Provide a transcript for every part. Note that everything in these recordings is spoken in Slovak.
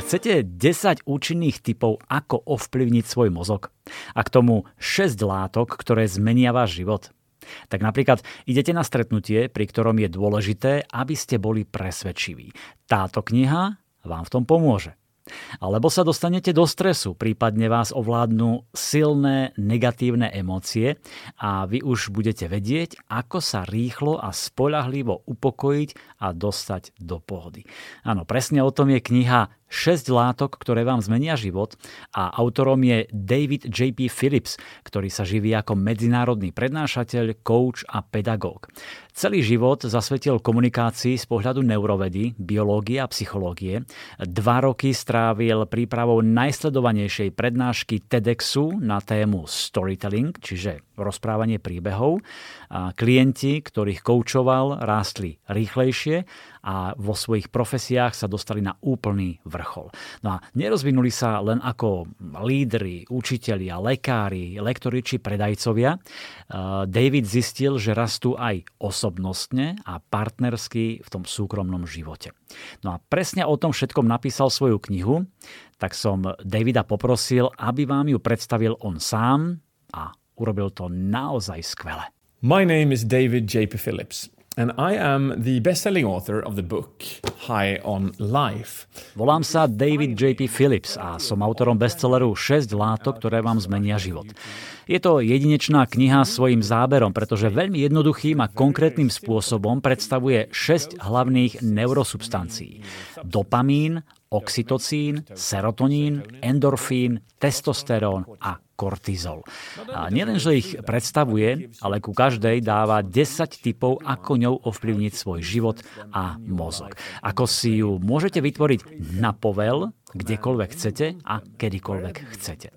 Chcete 10 účinných typov, ako ovplyvniť svoj mozog? A k tomu 6 látok, ktoré zmenia váš život? Tak napríklad idete na stretnutie, pri ktorom je dôležité, aby ste boli presvedčiví. Táto kniha vám v tom pomôže. Alebo sa dostanete do stresu, prípadne vás ovládnu silné negatívne emócie a vy už budete vedieť, ako sa rýchlo a spolahlivo upokojiť a dostať do pohody. Áno, presne o tom je kniha 6 látok, ktoré vám zmenia život a autorom je David J.P. Phillips, ktorý sa živí ako medzinárodný prednášateľ, coach a pedagóg. Celý život zasvetil komunikácii z pohľadu neurovedy, biológie a psychológie. Dva roky strávil prípravou najsledovanejšej prednášky TEDxu na tému storytelling, čiže rozprávanie príbehov. A klienti, ktorých koučoval, rástli rýchlejšie a vo svojich profesiách sa dostali na úplný vrchol. No a nerozvinuli sa len ako lídry, učitelia, lekári, lektori či predajcovia. David zistil, že rastú aj osobnostne a partnersky v tom súkromnom živote. No a presne o tom všetkom napísal svoju knihu, tak som Davida poprosil, aby vám ju predstavil on sám a urobil to naozaj skvele. My name is David J.P. Phillips. And I am the best-selling author of the book High on Life. Volám sa David J.P. Phillips a som autorom bestselleru 6 látok, ktoré vám zmenia život. Je to jedinečná kniha svojim záberom, pretože veľmi jednoduchým a konkrétnym spôsobom predstavuje 6 hlavných neurosubstancií. Dopamín, oxytocín, serotonín, endorfín, testosterón a kortizol. A nielen, že ich predstavuje, ale ku každej dáva 10 typov, ako ňou ovplyvniť svoj život a mozog. Ako si ju môžete vytvoriť na povel, kdekoľvek chcete a kedykoľvek chcete.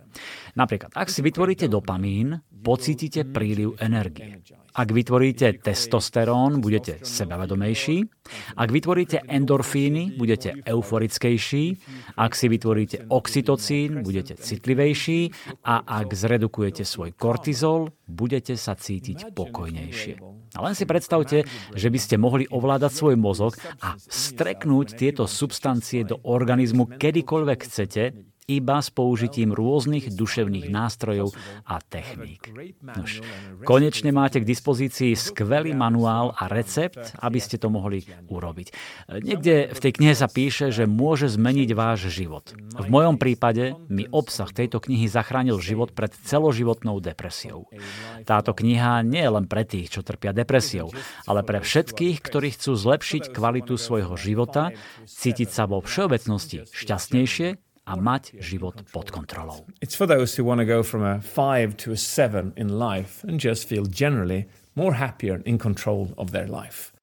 Napríklad, ak si vytvoríte dopamín, pocítite príliv energie. Ak vytvoríte testosterón, budete sebavedomejší. Ak vytvoríte endorfíny, budete euforickejší. Ak si vytvoríte oxytocín, budete citlivejší. A ak zredukujete svoj kortizol, budete sa cítiť pokojnejšie. A len si predstavte, že by ste mohli ovládať svoj mozog a streknúť tieto substancie do organizmu kedykoľvek chcete, iba s použitím rôznych duševných nástrojov a techník. Nož, konečne máte k dispozícii skvelý manuál a recept, aby ste to mohli urobiť. Niekde v tej knihe sa píše, že môže zmeniť váš život. V mojom prípade mi obsah tejto knihy zachránil život pred celoživotnou depresiou. Táto kniha nie je len pre tých, čo trpia depresiou, ale pre všetkých, ktorí chcú zlepšiť kvalitu svojho života, cítiť sa vo všeobecnosti šťastnejšie a mať život pod kontrolou. It's for those who want to go from a five to a seven in life and just feel generally more happier in control of their life.